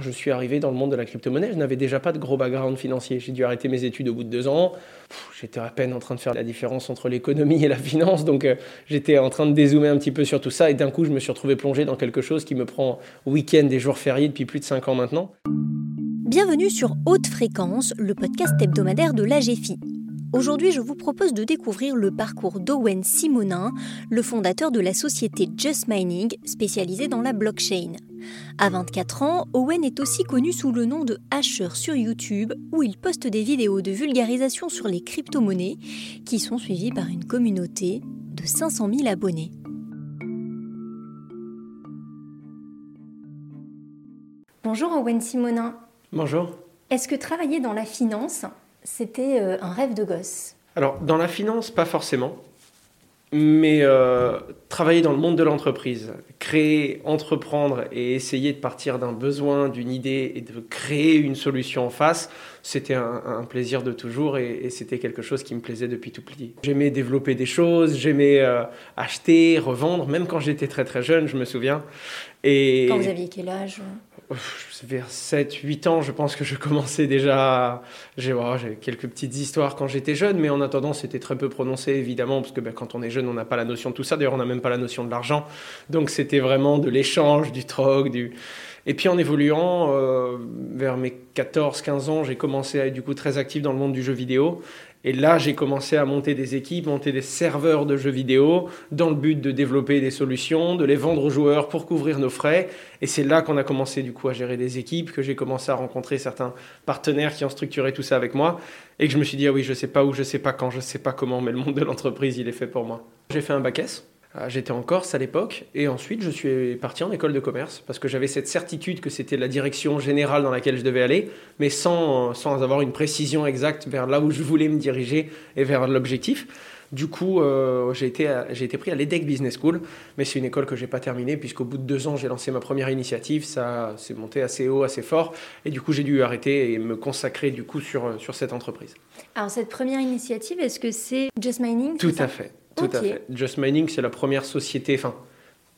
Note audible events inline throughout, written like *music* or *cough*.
je suis arrivé dans le monde de la crypto-monnaie, je n'avais déjà pas de gros background financier. J'ai dû arrêter mes études au bout de deux ans. J'étais à peine en train de faire la différence entre l'économie et la finance, donc euh, j'étais en train de dézoomer un petit peu sur tout ça, et d'un coup, je me suis retrouvé plongé dans quelque chose qui me prend week-end et jours fériés depuis plus de cinq ans maintenant. Bienvenue sur Haute Fréquence, le podcast hebdomadaire de l'AGFI. Aujourd'hui, je vous propose de découvrir le parcours d'Owen Simonin, le fondateur de la société Just Mining, spécialisée dans la blockchain. À 24 ans, Owen est aussi connu sous le nom de Hasher sur YouTube, où il poste des vidéos de vulgarisation sur les crypto-monnaies, qui sont suivies par une communauté de 500 000 abonnés. Bonjour Owen Simonin. Bonjour. Est-ce que travailler dans la finance, c'était euh, un rêve de gosse Alors, dans la finance, pas forcément. Mais euh, travailler dans le monde de l'entreprise, créer, entreprendre et essayer de partir d'un besoin, d'une idée et de créer une solution en face, c'était un, plaisir de toujours et, c'était quelque chose qui me plaisait depuis tout petit. J'aimais développer des choses, j'aimais euh, acheter, revendre, même quand j'étais très très jeune, je me souviens. Et... Quand vous aviez quel âge? Vers 7, 8 ans, je pense que je commençais déjà. J'ai quelques petites histoires quand j'étais jeune, mais en attendant, c'était très peu prononcé, évidemment, parce que ben, quand on est jeune, on n'a pas la notion de tout ça. D'ailleurs, on n'a même pas la notion de l'argent. Donc, c'était vraiment de l'échange, du troc, du. Et puis en évoluant, euh, vers mes 14-15 ans, j'ai commencé à être du coup très actif dans le monde du jeu vidéo. Et là, j'ai commencé à monter des équipes, monter des serveurs de jeux vidéo dans le but de développer des solutions, de les vendre aux joueurs pour couvrir nos frais. Et c'est là qu'on a commencé du coup à gérer des équipes, que j'ai commencé à rencontrer certains partenaires qui ont structuré tout ça avec moi. Et que je me suis dit, ah oui, je sais pas où, je sais pas quand, je sais pas comment, mais le monde de l'entreprise, il est fait pour moi. J'ai fait un bac S j'étais en Corse à l'époque et ensuite je suis parti en école de commerce parce que j'avais cette certitude que c'était la direction générale dans laquelle je devais aller, mais sans, sans avoir une précision exacte vers là où je voulais me diriger et vers l'objectif. Du coup, euh, j'ai été, été, pris à l'EDEC Business School, mais c'est une école que j'ai pas terminée puisqu'au bout de deux ans, j'ai lancé ma première initiative. Ça s'est monté assez haut, assez fort, et du coup, j'ai dû arrêter et me consacrer du coup sur, sur cette entreprise. Alors, cette première initiative, est-ce que c'est Just Mining Tout à fait. Tout à fait. Just Mining, c'est la première société, enfin,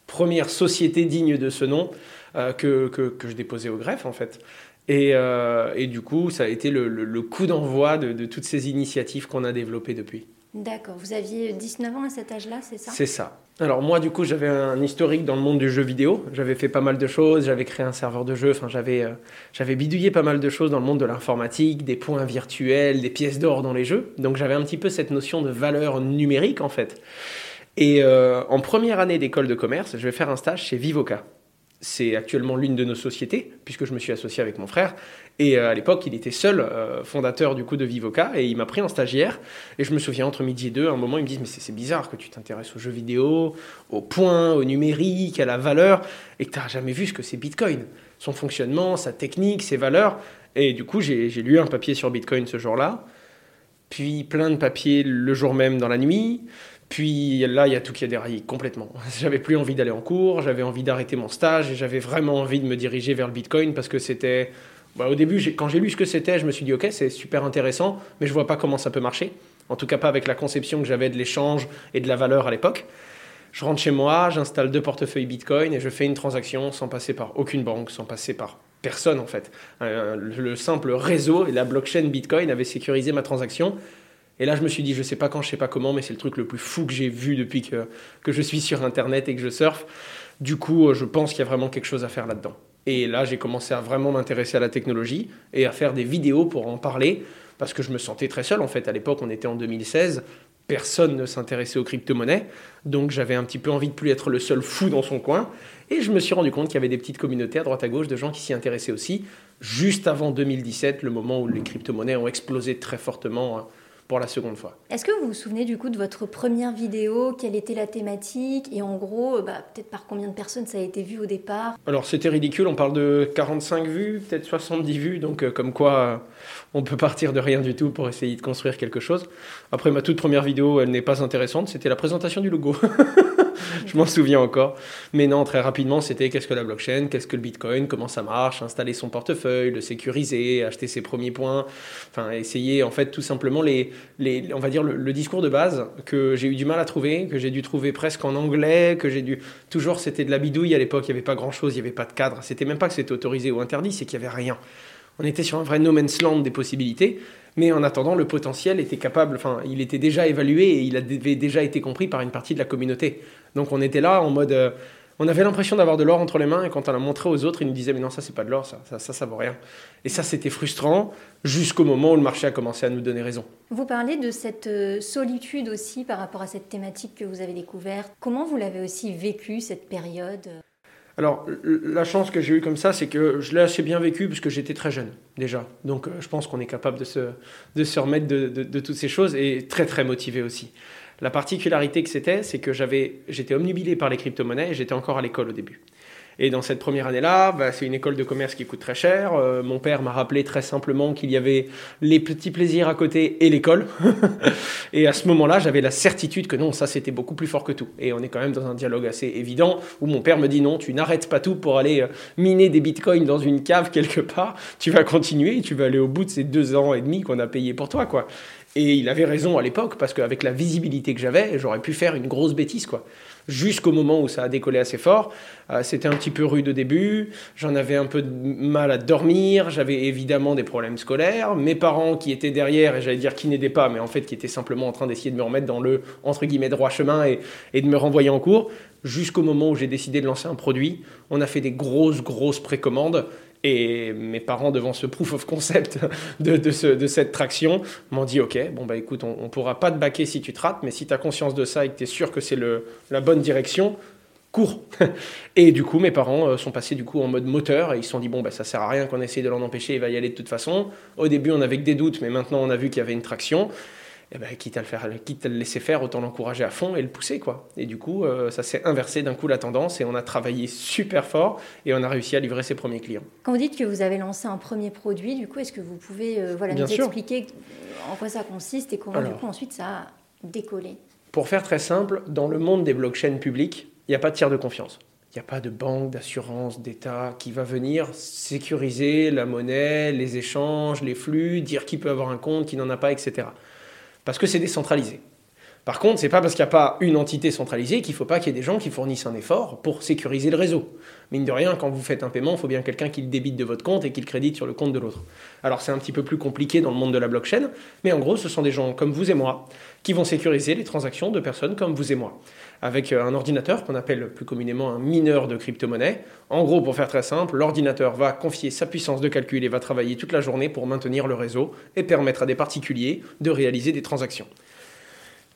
première société digne de ce nom euh, que, que, que, je déposais au greffe, en fait. Et, euh, et du coup, ça a été le, le, coup d'envoi de, de, toutes ces initiatives qu'on a développées depuis. D'accord. Vous aviez 19 ans à cet âge-là, c'est ça? C'est ça. Alors moi, du coup, j'avais un historique dans le monde du jeu vidéo. J'avais fait pas mal de choses. J'avais créé un serveur de jeu. Enfin, j'avais, euh, j'avais bidouillé pas mal de choses dans le monde de l'informatique, des points virtuels, des pièces d'or dans les jeux. Donc j'avais un petit peu cette notion de valeur numérique en fait. Et euh, en première année d'école de commerce, je vais faire un stage chez Vivoca c'est actuellement l'une de nos sociétés, puisque je me suis associé avec mon frère. Et euh, à l'époque, il était seul euh, fondateur du coup de Vivoca, et il m'a pris en stagiaire. Et je me souviens, entre midi et deux, à un moment, il me dit, mais c'est bizarre que tu t'intéresses aux jeux vidéo, aux points, au numérique, à la valeur, et que tu n'as jamais vu ce que c'est Bitcoin, son fonctionnement, sa technique, ses valeurs. Et du coup, j'ai lu un papier sur Bitcoin ce jour-là, puis plein de papiers le jour même dans la nuit, puis là, il y a tout qui a déraillé complètement. *laughs* J'avais plus envie d'aller en cours, j'avais envie d'arrêter mon stage et j'avais vraiment envie de me diriger vers le Bitcoin parce que c'était. Bah, au début, quand j'ai lu ce que c'était, je me suis dit, ok, c'est super intéressant, mais je vois pas comment ça peut marcher. En tout cas, pas avec la conception que j'avais de l'échange et de la valeur à l'époque. Je rentre chez moi, j'installe deux portefeuilles Bitcoin et je fais une transaction sans passer par aucune banque, sans passer par personne en fait. Euh, le simple réseau et la blockchain Bitcoin avait sécurisé ma transaction et là, je me suis dit, je sais pas quand, je sais pas comment, mais c'est le truc le plus fou que j'ai vu depuis que, que je suis sur Internet et que je surfe. Du coup, euh, je pense qu'il y a vraiment quelque chose à faire là-dedans. Et là, j'ai commencé à vraiment m'intéresser à la technologie et à faire des vidéos pour en parler, parce que je me sentais très seul. En fait, à l'époque, on était en 2016, personne ne s'intéressait aux crypto-monnaies, donc j'avais un petit peu envie de plus être le seul fou dans son coin. Et je me suis rendu compte qu'il y avait des petites communautés à droite à gauche de gens qui s'y intéressaient aussi, juste avant 2017, le moment où les crypto-monnaies ont explosé très fortement hein, pour la seconde fois. Est-ce que vous vous souvenez du coup de votre première vidéo? Quelle était la thématique? Et en gros, bah, peut-être par combien de personnes ça a été vu au départ? Alors c'était ridicule, on parle de 45 vues, peut-être 70 vues, donc euh, comme quoi euh, on peut partir de rien du tout pour essayer de construire quelque chose. Après ma toute première vidéo, elle n'est pas intéressante, c'était la présentation du logo. *laughs* *laughs* je m'en souviens encore. Mais non, très rapidement, c'était qu'est-ce que la blockchain, qu'est-ce que le Bitcoin, comment ça marche, installer son portefeuille, le sécuriser, acheter ses premiers points, enfin essayer en fait tout simplement les, les on va dire le, discours de base que j'ai eu du mal à trouver, que j'ai dû trouver presque en anglais, que j'ai dû toujours c'était de la bidouille à l'époque, il n'y avait pas grand-chose, il n'y avait pas de cadre, c'était même pas que c'était autorisé ou interdit, c'est qu'il n'y avait rien. On était sur un vrai no man's land des possibilités. Mais en attendant, le potentiel était capable, enfin, il était déjà évalué et il avait déjà été compris par une partie de la communauté. Donc on était là en mode. Euh, on avait l'impression d'avoir de l'or entre les mains et quand on l'a montré aux autres, ils nous disaient mais non ça c'est pas de l'or, ça, ça, ça, ça vaut rien. Et ça c'était frustrant jusqu'au moment où le marché a commencé à nous donner raison. Vous parlez de cette euh, solitude aussi par rapport à cette thématique que vous avez découverte. Comment vous l'avez aussi vécu cette période? Alors, la chance que j'ai eue comme ça, c'est que je l'ai assez bien vécu parce que j'étais très jeune déjà. Donc, euh, je pense qu'on est capable de se, remettre de, de, toutes ces choses et très, très motivé aussi. La particularité que c'était, c'est que j'avais, j'étais omnibilé par les crypto-monnaies et j'étais encore à l'école au début. Et dans cette première année-là, bah, c'est une école de commerce qui coûte très cher. Euh, mon père m'a rappelé très simplement qu'il y avait les petits plaisirs à côté et l'école. *laughs* et à ce moment-là, j'avais la certitude que non, ça c'était beaucoup plus fort que tout. Et on est quand même dans un dialogue assez évident où mon père me dit non, tu n'arrêtes pas tout pour aller euh, miner des bitcoins dans une cave quelque part. Tu vas continuer, tu vas aller au bout de ces deux ans et demi qu'on a payé pour toi, quoi. Et il avait raison à l'époque, parce qu'avec la visibilité que j'avais, j'aurais pu faire une grosse bêtise, quoi jusqu'au moment où ça a décollé assez fort. Euh, c'était un petit peu rude au début, j'en avais un peu de mal à dormir, j'avais évidemment des problèmes scolaires. Mes parents qui étaient derrière, et j'allais dire qui n'aidaient pas, mais en fait qui étaient simplement en train d'essayer de me remettre dans le entre guillemets droit chemin et, et de me renvoyer en cours, jusqu'au moment où j'ai décidé de lancer un produit. On a fait des grosses, grosses précommandes et mes parents, devant ce proof of concept *laughs* de, de, cette traction, m'ont dit Ok, bon, bah écoute, on pourra pas te baquer si tu te rates, mais si tu as conscience de ça et que tu es sûr que c'est la bonne direction, cours. *laughs* et du coup, mes parents euh, sont passés du coup en mode moteur et ils se sont dit Bon, bah ça sert à rien qu'on essaye de l'en empêcher, il va y aller de toute façon. Au début, on avait que des doutes, mais maintenant, on a vu qu'il y avait une traction eh ben, quitte, à le faire, quitte à le laisser faire, autant l'encourager à fond et le pousser. Quoi. Et du coup, euh, ça s'est inversé d'un coup la tendance et on a travaillé super fort et on a réussi à livrer ses premiers clients. Quand vous dites que vous avez lancé un premier produit, du coup, est-ce que vous pouvez euh, voilà, nous expliquer en quoi ça consiste et comment du coup ensuite ça a décollé? Pour faire très simple, dans le monde des blockchains publics, il n'y a pas de tiers de confiance. Il n'y a pas de banque, d'assurance, d'État qui va venir sécuriser la monnaie, les échanges, les flux, dire qui peut avoir un compte, qui n'en a pas, etc parce que c'est décentralisé. Par contre, c'est pas parce qu'il n'y a pas une entité centralisée qu'il ne faut pas qu'il y ait des gens qui fournissent un effort pour sécuriser le réseau. Mine de rien, quand vous faites un paiement, il faut bien quelqu'un qui le débite de votre compte et qui le crédite sur le compte de l'autre. Alors c'est un petit peu plus compliqué dans le monde de la blockchain, mais en gros, ce sont des gens comme vous et moi qui vont sécuriser les transactions de personnes comme vous et moi. Avec euh, un ordinateur qu'on appelle plus communément un mineur de crypto-monnaie. En gros, pour faire très simple, l'ordinateur va confier sa puissance de calcul et va travailler toute la journée pour maintenir le réseau et permettre à des particuliers de réaliser des transactions.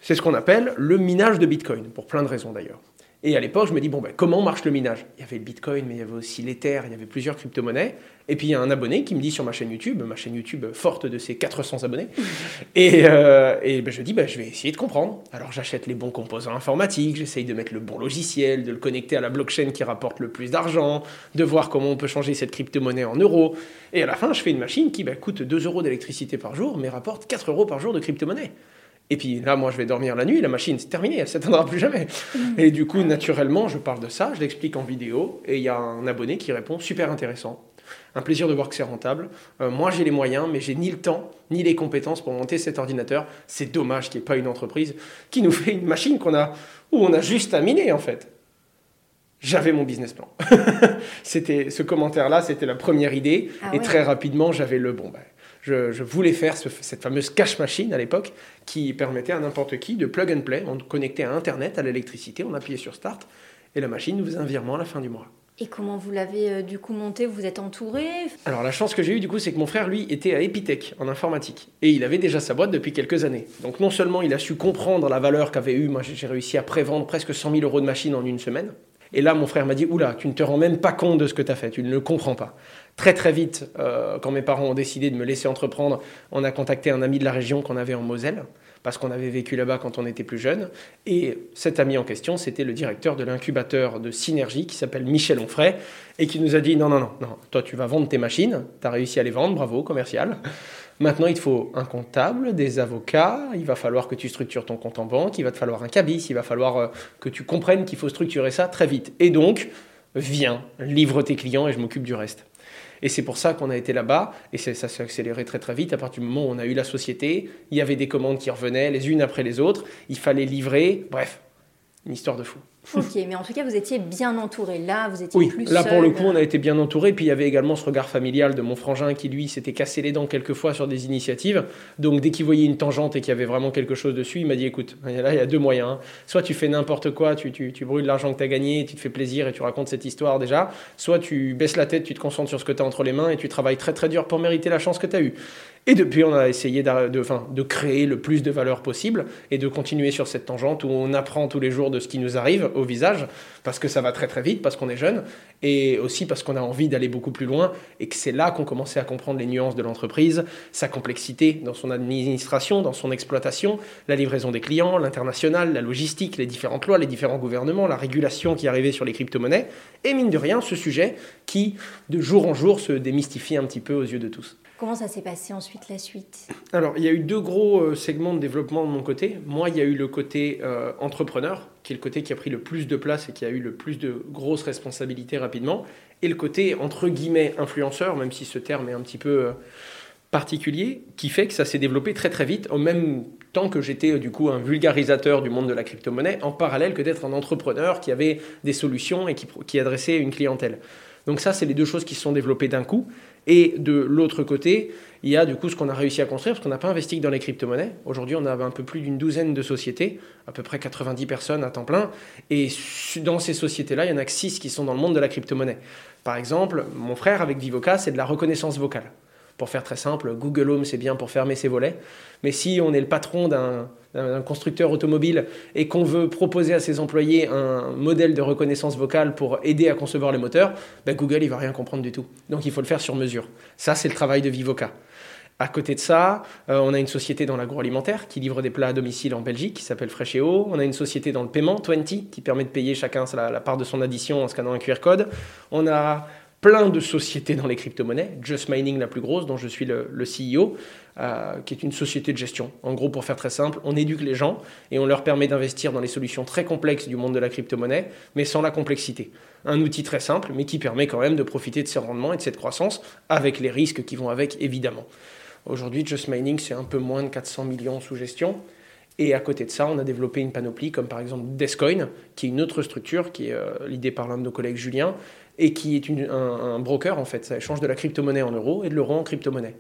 C'est ce qu'on appelle le minage de Bitcoin, pour plein de raisons d'ailleurs. Et à l'époque, je me dis, bon, ben, comment marche le minage? Il y avait le Bitcoin, mais il y avait aussi l'Ether, il y avait plusieurs crypto-monnaies. Et puis il y a un abonné qui me dit sur ma chaîne YouTube, ma chaîne YouTube forte de ses 400 abonnés, *laughs* et, euh, et ben, je dis, ben, je vais essayer de comprendre. Alors j'achète les bons composants informatiques, j'essaye de mettre le bon logiciel, de le connecter à la blockchain qui rapporte le plus d'argent, de voir comment on peut changer cette crypto-monnaie en euros. Et à la fin, je fais une machine qui ben, coûte 2 euros d'électricité par jour, mais rapporte 4 euros par jour de crypto-monnaie. Et puis là, moi, je vais dormir la nuit, la machine, c'est terminé, elle ne s'éteindra plus jamais. Mm. Et du coup, naturellement, je parle de ça, je l'explique en vidéo, et il y a un abonné qui répond super intéressant. Un plaisir de voir que c'est rentable. Euh, moi, j'ai les moyens, mais j'ai ni le temps, ni les compétences pour monter cet ordinateur. C'est dommage qu'il n'y ait pas une entreprise qui nous fait une machine qu'on a, où on a juste à miner, en fait. J'avais mon business plan. *laughs* c'était ce commentaire-là, c'était la première idée, ah et très rapidement, j'avais le bon. Ben, je, voulais faire cette fameuse cash machine à l'époque qui permettait à n'importe qui de plug and play. On connectait à Internet, à l'électricité, on appuyait sur Start et la machine vous faisait un virement à la fin du mois. Et comment vous l'avez euh, du coup monté? Vous êtes entouré? Alors la chance que j'ai eue du coup, c'est que mon frère lui était à Epitech en informatique et il avait déjà sa boîte depuis quelques années. Donc non seulement il a su comprendre la valeur qu'avait eu, moi j'ai réussi à prévendre presque 100 000 euros de machine en une semaine. Et là, mon frère m'a dit Oula, tu ne te rends même pas compte de ce que tu as fait, tu ne le comprends pas. Très très vite, euh, quand mes parents ont décidé de me laisser entreprendre, on a contacté un ami de la région qu'on avait en Moselle, parce qu'on avait vécu là-bas quand on était plus jeune. Et cet ami en question, c'était le directeur de l'incubateur de Synergie qui s'appelle Michel Onfray, et qui nous a dit non, non, non, non, toi tu vas vendre tes machines, tu as réussi à les vendre, bravo, commercial. Maintenant, il te faut un comptable, des avocats, il va falloir que tu structures ton compte en banque, il va te falloir un cabis, il va falloir euh, que tu comprennes qu'il faut structurer ça très vite. Et donc, viens, livre tes clients et je m'occupe du reste. Et c'est pour ça qu'on a été là-bas, et ça s'est accéléré très très vite. À partir du moment où on a eu la société, il y avait des commandes qui revenaient les unes après les autres, il fallait livrer, bref, une histoire de fou. Ok, mais en tout cas, vous étiez bien entouré. Là, vous étiez oui, plus là pour le coup, on a été bien entouré. Puis il y avait également ce regard familial de mon frangin qui, lui, s'était cassé les dents quelques fois sur des initiatives. Donc dès qu'il voyait une tangente et qu'il y avait vraiment quelque chose dessus, il m'a dit écoute, là, il y a deux moyens. hein. Soit tu fais n'importe quoi, tu, tu, tu brûles l'argent que tu as gagné, tu te fais plaisir et tu racontes cette histoire déjà. Soit tu baisses la tête, tu te concentres sur ce que tu as entre les mains et tu travailles très très dur pour mériter la chance que tu as eue. Et depuis, on a essayé de, créer le plus de valeur possible et de continuer sur cette tangente où on apprend tous les jours de ce qui nous arrive au visage, parce que ça va très très vite, parce qu'on est jeune, et aussi parce qu'on a envie d'aller beaucoup plus loin, et que c'est là qu'on commençait à comprendre les nuances de l'entreprise, sa complexité dans son administration, dans son exploitation, la livraison des clients, l'international, la logistique, les différentes lois, les différents gouvernements, la régulation qui arrivait sur les crypto-monnaies, et mine de rien, ce sujet qui, de jour en jour, se démystifie un petit peu aux yeux de tous. Comment ça s'est passé ensuite, la suite? Alors, il y a eu deux gros euh, segments de développement de mon côté. Moi, il y a eu le côté euh, entrepreneur, qui est le côté qui a pris le plus de place et qui a eu le plus de grosses responsabilités rapidement, et le côté, entre guillemets, influenceur, même si ce terme est un petit peu euh, particulier, qui fait que ça s'est développé très très vite, au même temps que j'étais euh, du coup un vulgarisateur du monde de la crypto-monnaie, en parallèle que d'être un entrepreneur qui avait des solutions et qui, qui adressait une clientèle. Donc ça, c'est les deux choses qui se sont développées d'un coup. Et de l'autre côté, il y a du coup ce qu'on a réussi à construire, parce qu'on n'a pas investi que dans les crypto-monnaies. Aujourd'hui, on a un peu plus d'une douzaine de sociétés, à peu près 90 personnes à temps plein. Et dans ces sociétés-là, il y en a que 6 qui sont dans le monde de la crypto-monnaie. Par exemple, mon frère avec Vivoca, c'est de la reconnaissance vocale. Pour faire très simple, Google Home, c'est bien pour fermer ses volets. Mais si on est le patron d'un constructeur automobile et qu'on veut proposer à ses employés un modèle de reconnaissance vocale pour aider à concevoir les moteurs, ben Google il va rien comprendre du tout. Donc il faut le faire sur mesure. Ça c'est le travail de Vivoca. À côté de ça, euh, on a une société dans l'agroalimentaire qui livre des plats à domicile en Belgique qui s'appelle Freshéo. On a une société dans le paiement, 20, qui permet de payer chacun la, la part de son addition en scannant un QR code. On a plein de sociétés dans les crypto-monnaies. Just Mining, la plus grosse, dont je suis le, CEO, euh, qui est une société de gestion. En gros, pour faire très simple, on éduque les gens et on leur permet d'investir dans les solutions très complexes du monde de la crypto-monnaie, mais sans la complexité. Un outil très simple, mais qui permet quand même de profiter de ces rendements et de cette croissance, avec les risques qui vont avec, évidemment. Aujourd'hui, Just Mining, c'est un peu moins de 400 millions sous gestion. Et à côté de ça, on a développé une panoplie, comme par exemple Descoin, qui est une autre structure, qui est euh, l'idée par l'un de nos collègues Julien, et qui est une, un, un, broker en fait. Ça échange de la crypto-monnaie en euros et de l'euro en crypto-monnaie.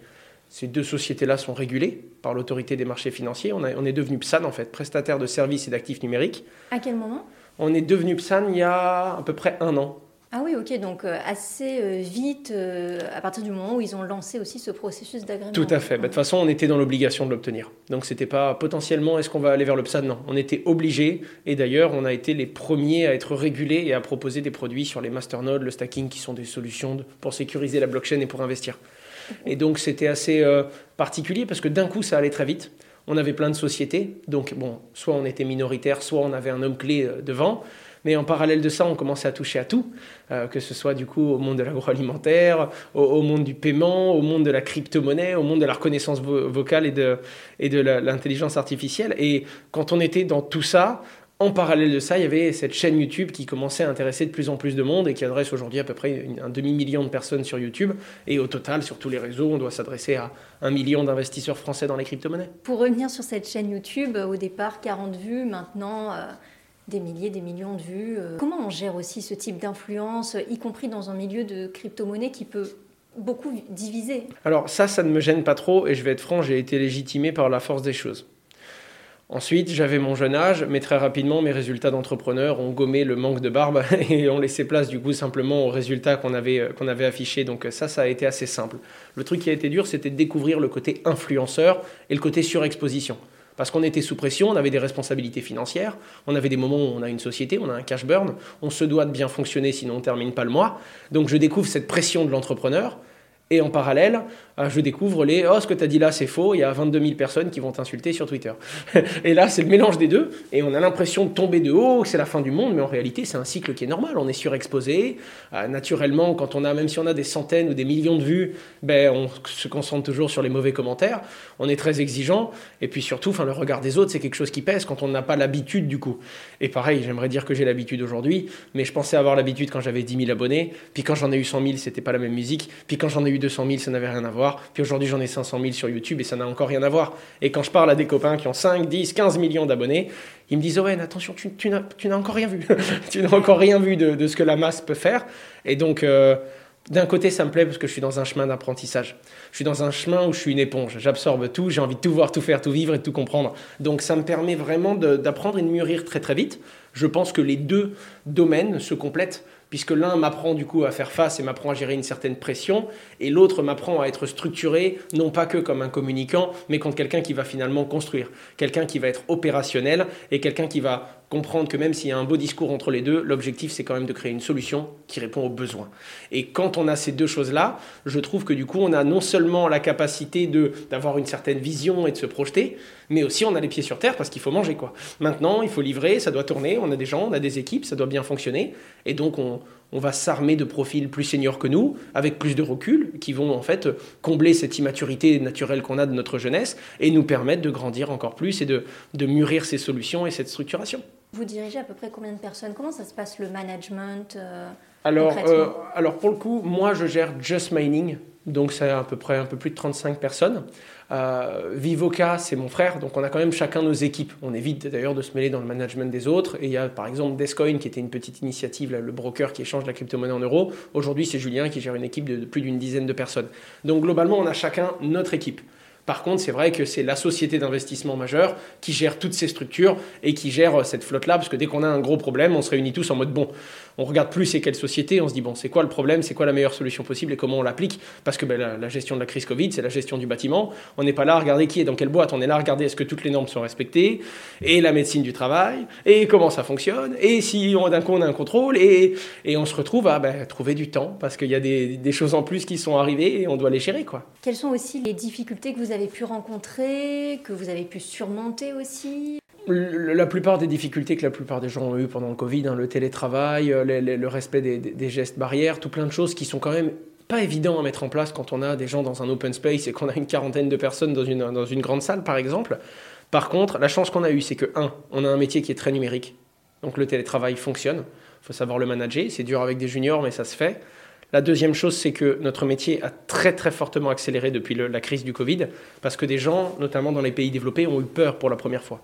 Ces deux sociétés-là sont régulées par l'autorité des marchés financiers. On, a, on est devenu PSAN en fait, prestataire de services et d'actifs numériques. À quel moment? On est devenu PSAN il y a à peu près un an. Ah oui, ok, donc euh, assez euh, vite euh, à partir du moment où ils ont lancé aussi ce processus d'agrément. Tout à fait. Bah, de toute façon, on était dans l'obligation de l'obtenir. Donc, c'était pas potentiellement est-ce qu'on va aller vers le PSAN Non, on était obligé. Et d'ailleurs, on a été les premiers à être régulés et à proposer des produits sur les masternodes, le stacking, qui sont des solutions pour sécuriser la blockchain et pour investir. Et donc, c'était assez particulier parce que d'un coup, ça allait très vite. On avait plein de sociétés. Donc, bon, soit on était minoritaire, soit on avait un homme clé devant. Mais en parallèle de ça, on commençait à toucher à tout, euh, que ce soit du coup au monde de l'agroalimentaire, au, monde du paiement, au monde de la crypto-monnaie, au monde de la reconnaissance vo vocale et de, et de l'intelligence artificielle. Et quand on était dans tout ça, en parallèle de ça, il y avait cette chaîne YouTube qui commençait à intéresser de plus en plus de monde et qui adresse aujourd'hui à peu près un demi-million de personnes sur YouTube. Et au total, sur tous les réseaux, on doit s'adresser à un million d'investisseurs français dans les crypto-monnaies. Pour revenir sur cette chaîne YouTube, au départ 40 vues, maintenant... Euh des milliers, des millions de vues. Comment on gère aussi ce type d'influence, y compris dans un milieu de crypto-monnaie qui peut beaucoup diviser? Alors ça, ça ne me gêne pas trop et je vais être franc, j'ai été légitimé par la force des choses. Ensuite, j'avais mon jeune âge, mais très rapidement, mes résultats d'entrepreneur ont gommé le manque de barbe *laughs* et ont laissé place du coup simplement aux résultats qu'on avait, qu'on avait affichés. Donc ça, ça a été assez simple. Le truc qui a été dur, c'était de découvrir le côté influenceur et le côté surexposition. Parce qu'on était sous pression, on avait des responsabilités financières, on avait des moments où on a une société, on a un cash burn, on se doit de bien fonctionner sinon on ne termine pas le mois. Donc je découvre cette pression de l'entrepreneur Et en parallèle, je découvre les Oh, ce que tu as dit là, c'est faux. Il y a 22 000 personnes qui vont t'insulter sur Twitter. *laughs* et là, c'est le mélange des deux. Et on a l'impression de tomber de haut, que c'est la fin du monde. Mais en réalité, c'est un cycle qui est normal. On est surexposé. Euh, naturellement, quand on a, même si on a des centaines ou des millions de vues, ben, on se concentre toujours sur les mauvais commentaires. On est très exigeant. Et puis surtout, le regard des autres, c'est quelque chose qui pèse quand on n'a pas l'habitude du coup. Et pareil, j'aimerais dire que j'ai l'habitude aujourd'hui. Mais je pensais avoir l'habitude quand j'avais 10 000 abonnés. Puis quand j'en ai eu 100 000, c'était pas la même musique. Puis quand j'en ai eu 200 000, ça n'avait rien à voir. Puis aujourd'hui, j'en ai 500 000 sur YouTube et ça n'a encore rien à voir. Et quand je parle à des copains qui ont 5, 10, 15 millions d'abonnés, ils me disent Owen, attention, tu, n'as encore rien vu. *laughs* tu n'as encore rien vu de, de, ce que la masse peut faire. Et donc. Euh, d'un côté, ça me plaît parce que je suis dans un chemin d'apprentissage. Je suis dans un chemin où je suis une éponge. J'absorbe tout, j'ai envie de tout voir, tout faire, tout vivre et tout comprendre. Donc ça me permet vraiment d'apprendre et de mûrir très très vite. Je pense que les deux domaines se complètent puisque l'un m'apprend du coup à faire face et m'apprend à gérer une certaine pression, et l'autre m'apprend à être structuré, non pas que comme un communicant, mais comme quelqu'un qui va finalement construire, quelqu'un qui va être opérationnel, et quelqu'un qui va comprendre que même s'il y a un beau discours entre les deux, l'objectif c'est quand même de créer une solution qui répond aux besoins. Et quand on a ces deux choses-là, je trouve que du coup on a non seulement la capacité d'avoir une certaine vision et de se projeter, mais aussi on a les pieds sur terre parce qu'il faut manger quoi. Maintenant, il faut livrer, ça doit tourner, on a des gens, on a des équipes, ça doit bien fonctionner et donc on, on va s'armer de profils plus seniors que nous, avec plus de recul, qui vont en fait combler cette immaturité naturelle qu'on a de notre jeunesse et nous permettre de grandir encore plus et de, de mûrir ces solutions et cette structuration. Vous dirigez à peu près combien de personnes? Comment ça se passe le management euh, alors, euh, alors pour le coup, moi je gère Just Mining, donc c'est à peu près un peu plus de 35 personnes. Euh, Vivoca, c'est mon frère, donc on a quand même chacun nos équipes. On évite d'ailleurs de se mêler dans le management des autres. Et il y a par exemple Descoin qui était une petite initiative, le broker qui échange la crypto-monnaie en euros. Aujourd'hui, c'est Julien qui gère une équipe de plus d'une dizaine de personnes. Donc globalement, on a chacun notre équipe. Par contre, c'est vrai que c'est la société d'investissement majeure qui gère toutes ces structures et qui gère euh, cette flotte-là, parce que dès qu'on a un gros problème, on se réunit tous en mode bon, on regarde plus c'est quelle société, on se dit bon, c'est quoi le problème, c'est quoi la meilleure solution possible et comment on l'applique, parce que ben, la, gestion de la crise Covid, c'est la gestion du bâtiment. On n'est pas là à regarder qui est dans quelle boîte, on est là à regarder est-ce que toutes les normes sont respectées, et la médecine du travail, et comment ça fonctionne, et si d'un coup on a un contrôle, et, et on se retrouve à ben, trouver du temps, parce qu'il y a des, des, choses en plus qui sont arrivées et on doit les gérer. Quoi. Quelles sont aussi les difficultés que vous avez pu rencontrer, que vous avez pu surmonter aussi la plupart des difficultés que la plupart des gens ont eues pendant le Covid, hein, le télétravail, euh, le respect des, gestes barrières, tout plein de choses qui sont quand même pas évidents à mettre en place quand on a des gens dans un open space et qu'on a une quarantaine de personnes dans une, dans une grande salle, par exemple. Par contre, la chance qu'on a eue, c'est que, un, on a un métier qui est très numérique. Donc le télétravail fonctionne. Il faut savoir le manager. C'est dur avec des juniors, mais ça se fait. La deuxième chose, c'est que notre métier a très très fortement accéléré depuis la crise du Covid, parce que des gens, notamment dans les pays développés, ont eu peur pour la première fois.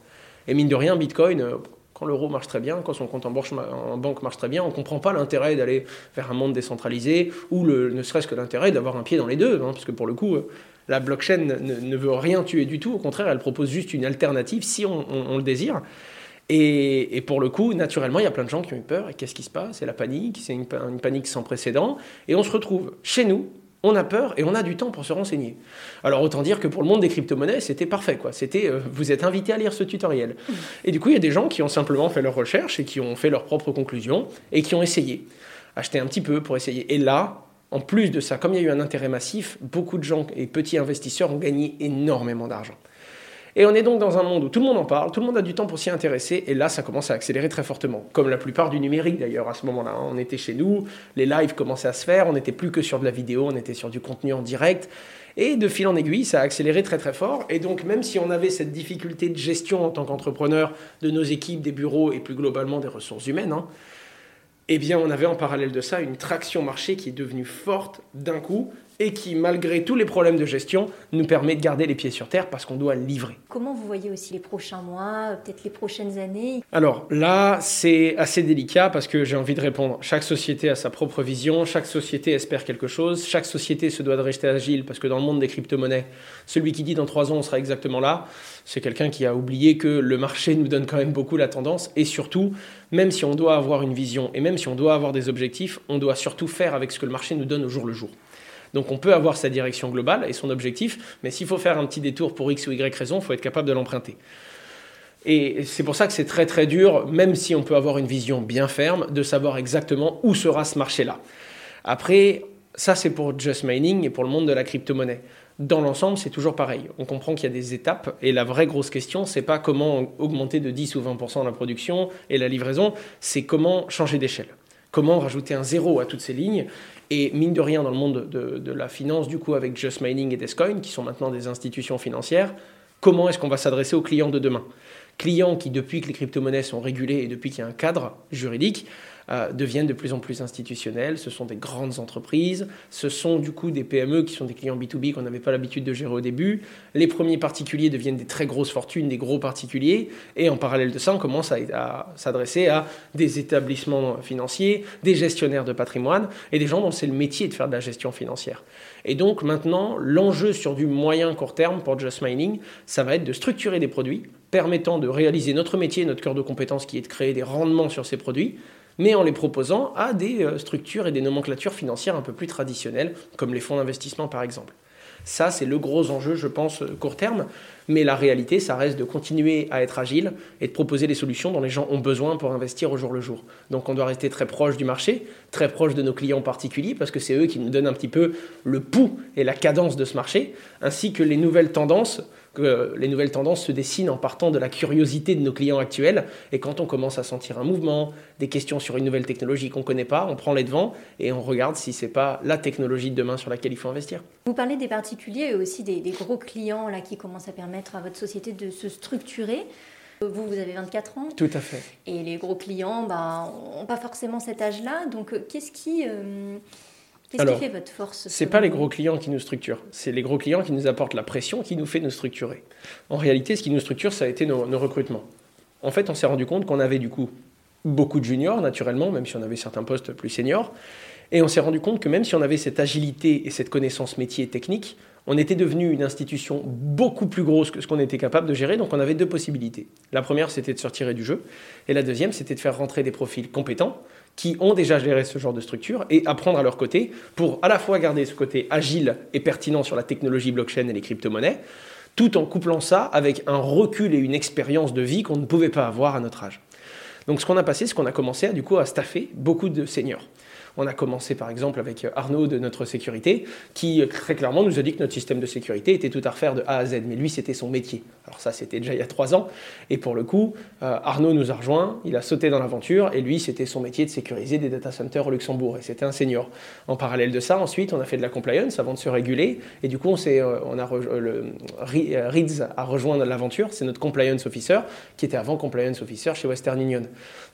Et mine de rien, Bitcoin, euh, quand l'euro marche très bien, quand son compte en, banque marche très bien, on ne comprend pas l'intérêt d'aller vers un monde décentralisé, ou ne serait-ce que l'intérêt d'avoir un pied dans les deux, hein, parce que pour le coup, euh, la blockchain ne, veut rien tuer du tout, au contraire, elle propose juste une alternative si on, le désire. Et, pour le coup, naturellement, il y a plein de gens qui ont eu peur. Et qu'est-ce qui se passe? C'est la panique, c'est une, panique sans précédent. Et on se retrouve chez nous, on a peur et on a du temps pour se renseigner. Alors autant dire que pour le monde des crypto-monnaies, c'était parfait. quoi. C'était, euh, vous êtes invité à lire ce tutoriel. Et du coup, il y a des gens qui ont simplement fait leurs recherches et qui ont fait leurs propres conclusions et qui ont essayé. Acheter un petit peu pour essayer. Et là, en plus de ça, comme il y a eu un intérêt massif, beaucoup de gens et petits investisseurs ont gagné énormément d'argent. Et on est donc dans un monde où tout le monde en parle, tout le monde a du temps pour s'y intéresser, et là, ça commence à accélérer très fortement. Comme la plupart du numérique d'ailleurs à ce moment-là. Hein. On était chez nous, les lives commençaient à se faire, on n'était plus que sur de la vidéo, on était sur du contenu en direct. Et de fil en aiguille, ça a accéléré très très fort. Et donc, même si on avait cette difficulté de gestion en tant qu'entrepreneur de nos équipes, des bureaux et plus globalement des ressources humaines, hein, eh bien, on avait en parallèle de ça une traction marché qui est devenue forte d'un coup et qui, malgré tous les problèmes de gestion, nous permet de garder les pieds sur terre parce qu'on doit livrer. Comment vous voyez aussi les prochains mois, peut-être les prochaines années? Alors là, c'est assez délicat parce que j'ai envie de répondre. Chaque société a sa propre vision, chaque société espère quelque chose, chaque société se doit de rester agile parce que dans le monde des crypto-monnaies, celui qui dit dans trois ans on sera exactement là, c'est quelqu'un qui a oublié que le marché nous donne quand même beaucoup la tendance et surtout, même si on doit avoir une vision et même si on doit avoir des objectifs, on doit surtout faire avec ce que le marché nous donne au jour le jour. Donc on peut avoir sa direction globale et son objectif, mais s'il faut faire un petit détour pour X ou Y raison, il faut être capable de l'emprunter. Et c'est pour ça que c'est très très dur, même si on peut avoir une vision bien ferme, de savoir exactement où sera ce marché-là. Après, Ça, c'est pour Just Mining et pour le monde de la crypto-monnaie. Dans l'ensemble, c'est toujours pareil. On comprend qu'il y a des étapes et la vraie grosse question, c'est pas comment augmenter de 10 ou 20% la production et la livraison, c'est comment changer d'échelle. Comment rajouter un zéro à toutes ces lignes et mine de rien, dans le monde de, la finance, du coup, avec Just Mining et Descoin, qui sont maintenant des institutions financières, comment est-ce qu'on va s'adresser aux clients de demain? Clients qui, depuis que les crypto-monnaies sont régulées et depuis qu'il y a un cadre juridique, euh, deviennent de plus en plus institutionnels. Ce sont des grandes entreprises. Ce sont du coup des PME qui sont des clients B2B qu'on n'avait pas l'habitude de gérer au début. Les premiers particuliers deviennent des très grosses fortunes, des gros particuliers. Et en parallèle de ça, on commence à, s'adresser à des établissements financiers, des gestionnaires de patrimoine et des gens dont c'est le métier de faire de la gestion financière. Et donc maintenant, l'enjeu sur du moyen court terme pour Just Mining, ça va être de structurer des produits permettant de réaliser notre métier, notre cœur de compétence qui est de créer des rendements sur ces produits, mais en les proposant à des euh, structures et des nomenclatures financières un peu plus traditionnelles, comme les fonds d'investissement par exemple. Ça, c'est le gros enjeu, je pense, euh, court terme. Mais la réalité, ça reste de continuer à être agile et de proposer les solutions dont les gens ont besoin pour investir au jour le jour. Donc on doit rester très proche du marché, très proche de nos clients particuliers, parce que c'est eux qui nous donnent un petit peu le pouls et la cadence de ce marché, ainsi que les nouvelles tendances que les nouvelles tendances se dessinent en partant de la curiosité de nos clients actuels. Et quand on commence à sentir un mouvement, des questions sur une nouvelle technologie qu'on ne connaît pas, on prend les devants et on regarde si ce n'est pas la technologie de demain sur laquelle il faut investir. Vous parlez des particuliers et aussi des, gros clients là, qui commencent à permettre à votre société de se structurer. Vous, vous avez 24 ans. Tout à fait. Et les gros clients n'ont bah, pas forcément cet âge-là. Donc, qu'est-ce qui... Euh, Qu'est-ce qui fait votre force C'est pas les gros clients qui nous structurent, c'est les gros clients qui nous apportent la pression qui nous fait nous structurer. En réalité, ce qui nous structure, ça a été nos, recrutements. En fait, on s'est rendu compte qu'on avait du coup beaucoup de juniors, naturellement, même si on avait certains postes plus seniors. Et on s'est rendu compte que même si on avait cette agilité et cette connaissance métier et technique, on était devenu une institution beaucoup plus grosse que ce qu'on était capable de gérer, donc on avait deux possibilités. La première, c'était de sortir du jeu, et la deuxième, c'était de faire rentrer des profils compétents, qui ont déjà géré ce genre de structure et apprendre à leur côté pour à la fois garder ce côté agile et pertinent sur la technologie blockchain et les crypto-monnaies, tout en couplant ça avec un recul et une expérience de vie qu'on ne pouvait pas avoir à notre âge. Donc ce qu'on a passé, c'est qu'on a commencé à, du coup à staffer beaucoup de seniors. On a commencé par exemple avec euh, Arnaud de notre sécurité, qui euh, très clairement nous a dit que notre système de sécurité était tout à refaire de A à Z. Mais lui, c'était son métier. Alors ça, c'était déjà il y a trois ans. Et pour le coup, euh, Arnaud nous a rejoint, il a sauté dans l'aventure, et lui, c'était son métier de sécuriser des data centers au Luxembourg. Et c'était un senior. En parallèle de ça, ensuite, on a fait de la compliance avant de se réguler. Et du coup, on, a Reeds a rejoint l'aventure. C'est notre compliance officer, qui était avant compliance officer chez Western Union.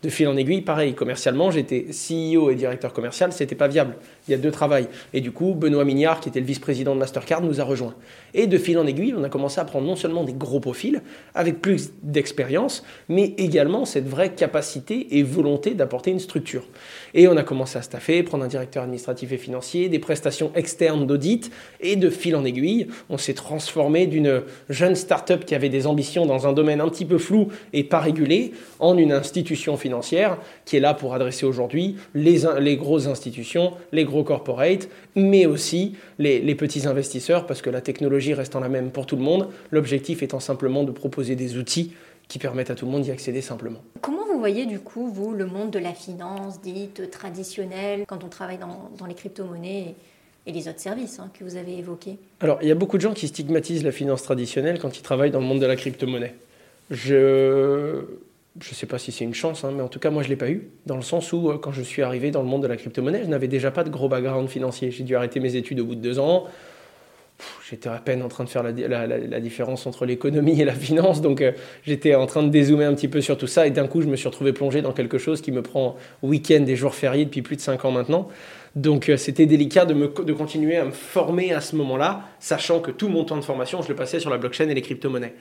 De fil en aiguille, pareil, commercialement, j'étais CEO et directeur commercial c'était pas viable. Il y a deux travails. Et du coup, Benoît Mignard, qui était le vice-président de Mastercard, nous a rejoints. Et de fil en aiguille, on a commencé à prendre non seulement des gros profils, avec plus d'expérience, mais également cette vraie capacité et volonté d'apporter une structure. Et on a commencé à staffer, prendre un directeur administratif et financier, des prestations externes d'audit, et de fil en aiguille, on s'est transformé d'une jeune start-up qui avait des ambitions dans un domaine un petit peu flou et pas régulé, en une institution financière qui est là pour adresser aujourd'hui les, les grosses institutions, les gros corporates, mais aussi les, les petits investisseurs, parce que la technologie restant la même pour tout le monde, l'objectif étant simplement de proposer des outils qui permettent à tout le monde d'y accéder simplement. Comment vous voyez du coup, vous, le monde de la finance dite traditionnelle, quand on travaille dans, dans les crypto-monnaies et les autres services hein, que vous avez évoqués? Alors, il y a beaucoup de gens qui stigmatisent la finance traditionnelle quand ils travaillent dans le monde de la crypto-monnaie. Je je ne sais pas si c'est une chance, hein, mais en tout cas, moi, je ne l'ai pas eu, dans le sens où, euh, quand je suis arrivé dans le monde de la crypto-monnaie, je n'avais déjà pas de gros background financier. J'ai dû arrêter mes études au bout de deux ans. J'étais à peine en train de faire la, différence entre l'économie et la finance, donc euh, j'étais en train de dézoomer un petit peu sur tout ça, et d'un coup, je me suis retrouvé plongé dans quelque chose qui me prend week-end et jours fériés depuis plus de cinq ans maintenant. Donc euh, c'était délicat de, de continuer à me former à ce moment-là, sachant que tout mon temps de formation, je le passais sur la blockchain et les crypto-monnaies.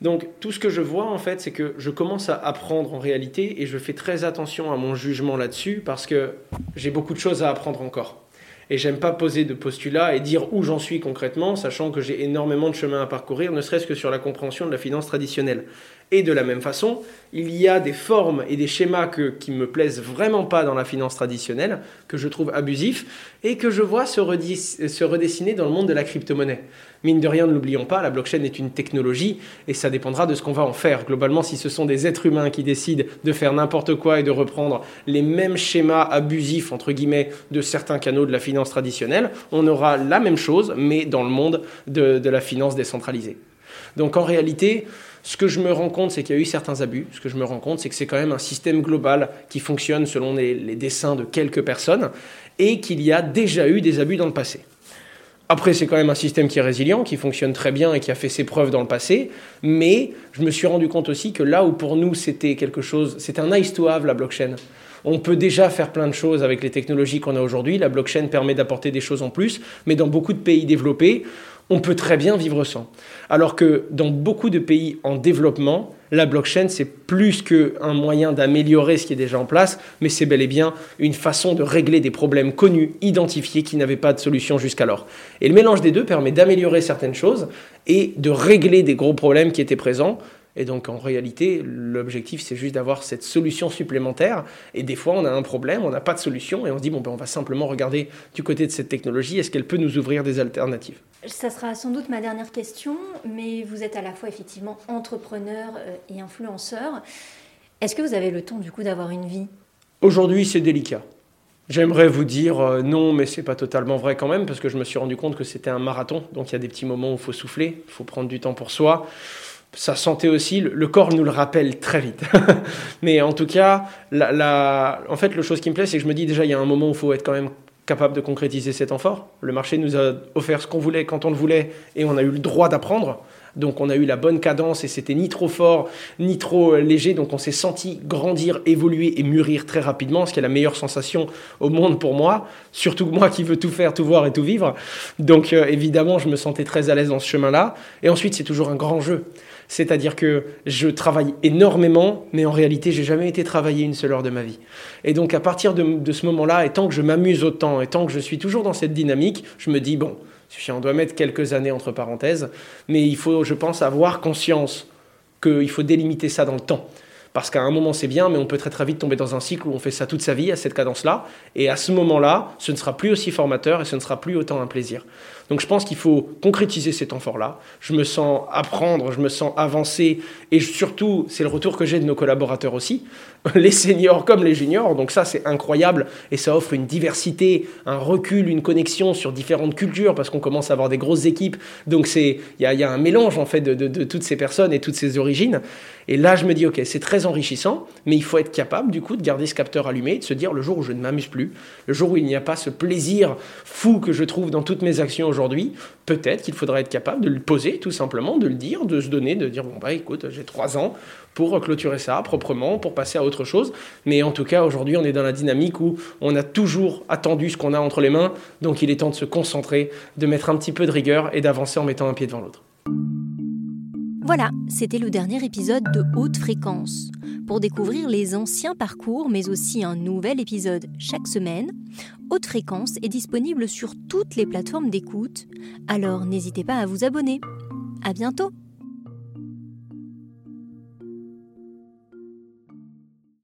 Donc tout ce que je vois en fait, c'est que je commence à apprendre en réalité et je fais très attention à mon jugement là-dessus parce que j'ai beaucoup de choses à apprendre encore. Et j'aime pas poser de postulat et dire où j'en suis concrètement, sachant que j'ai énormément de chemin à parcourir, ne serait-ce que sur la compréhension de la finance traditionnelle. Et de la même façon, il y a des formes et des schémas que, qui me plaisent vraiment pas dans la finance traditionnelle, que je trouve abusifs, et que je vois se, redessiner dans le monde de la crypto-monnaie. Mine de rien, ne l'oublions pas, la blockchain est une technologie, et ça dépendra de ce qu'on va en faire. Globalement, si ce sont des êtres humains qui décident de faire n'importe quoi et de reprendre les mêmes schémas abusifs, entre guillemets, de certains canaux de la finance traditionnelle, on aura la même chose, mais dans le monde de, de la finance décentralisée. Donc en réalité, ce que je me rends compte, c'est qu'il y a eu certains abus. Ce que je me rends compte, c'est que c'est quand même un système global qui fonctionne selon les, dessins de quelques personnes et qu'il y a déjà eu des abus dans le passé. Après, c'est quand même un système qui est résilient, qui fonctionne très bien et qui a fait ses preuves dans le passé. Mais je me suis rendu compte aussi que là où pour nous c'était quelque chose, c'était un nice to have la blockchain. On peut déjà faire plein de choses avec les technologies qu'on a aujourd'hui. La blockchain permet d'apporter des choses en plus, mais dans beaucoup de pays développés, on peut très bien vivre sans. Alors que dans beaucoup de pays en développement, la blockchain, c'est plus qu'un moyen d'améliorer ce qui est déjà en place, mais c'est bel et bien une façon de régler des problèmes connus, identifiés, qui n'avaient pas de solution jusqu'alors. Et le mélange des deux permet d'améliorer certaines choses et de régler des gros problèmes qui étaient présents et donc en réalité, l'objectif, c'est juste d'avoir cette solution supplémentaire. Et des fois, on a un problème, on n'a pas de solution, et on se dit, bon, ben, on va simplement regarder du côté de cette technologie, est-ce qu'elle peut nous ouvrir des alternatives? Ça sera sans doute ma dernière question, mais vous êtes à la fois effectivement entrepreneur euh, et influenceur. Est-ce que vous avez le temps du coup d'avoir une vie? Aujourd'hui, c'est délicat. J'aimerais vous dire euh, non, mais c'est pas totalement vrai quand même, parce que je me suis rendu compte que c'était un marathon. Donc il y a des petits moments où il faut souffler, il faut prendre du temps pour soi sa santé aussi, le, corps nous le rappelle très vite. *laughs* Mais en tout cas, la, en fait, le chose qui me plaît, c'est que je me dis déjà, il y a un moment où il faut être quand même capable de concrétiser cet effort. Le marché nous a offert ce qu'on voulait quand on le voulait et on a eu le droit d'apprendre. Donc on a eu la bonne cadence et c'était ni trop fort ni trop euh, léger. Donc on s'est senti grandir, évoluer et mûrir très rapidement, ce qui est la meilleure sensation au monde pour moi. Surtout moi qui veux tout faire, tout voir et tout vivre. Donc euh, évidemment je me sentais très à l'aise dans ce chemin-là. Et ensuite c'est toujours un grand jeu. C'est-à-dire que je travaille énormément, mais en réalité, j'ai jamais été travaillé une seule heure de ma vie. Et donc, à partir de, ce moment-là, et tant que je m'amuse autant, et tant que je suis toujours dans cette dynamique, je me dis, bon, on doit mettre quelques années entre parenthèses, mais il faut, je pense, avoir conscience qu'il faut délimiter ça dans le temps. Parce qu'à un moment c'est bien, mais on peut très très vite tomber dans un cycle où on fait ça toute sa vie à cette cadence-là. Et à ce moment-là, ce ne sera plus aussi formateur et ce ne sera plus autant un plaisir. Donc je pense qu'il faut concrétiser cet effort-là. Je me sens apprendre, je me sens avancer, et surtout, c'est le retour que j'ai de nos collaborateurs aussi, *laughs* les seniors comme les juniors. Donc ça, c'est incroyable, et ça offre une diversité, un recul, une connexion sur différentes cultures, parce qu'on commence à avoir des grosses équipes. Donc il y, a, un mélange en fait de, de toutes ces personnes et toutes ces origines. Et là, je me dis, ok, c'est très enrichissant, mais il faut être capable du coup de garder ce capteur allumé, de se dire le jour où je ne m'amuse plus, le jour où il n'y a pas ce plaisir fou que je trouve dans toutes mes actions aujourd'hui aujourd'hui, peut-être qu'il faudra être capable de le poser tout simplement, de le dire, de se donner, de dire bon bah écoute, j'ai trois ans pour clôturer ça proprement, pour passer à autre chose. Mais en tout cas, aujourd'hui, on est dans la dynamique où on a toujours attendu ce qu'on a entre les mains, donc il est temps de se concentrer, de mettre un petit peu de rigueur et d'avancer en mettant un pied devant l'autre. Voilà, c'était le dernier épisode de Haute Fréquence. Pour découvrir les anciens parcours, mais aussi un nouvel épisode chaque semaine, Haute Fréquence est disponible sur toutes les plateformes d'écoute, alors n'hésitez pas à vous abonner. À bientôt!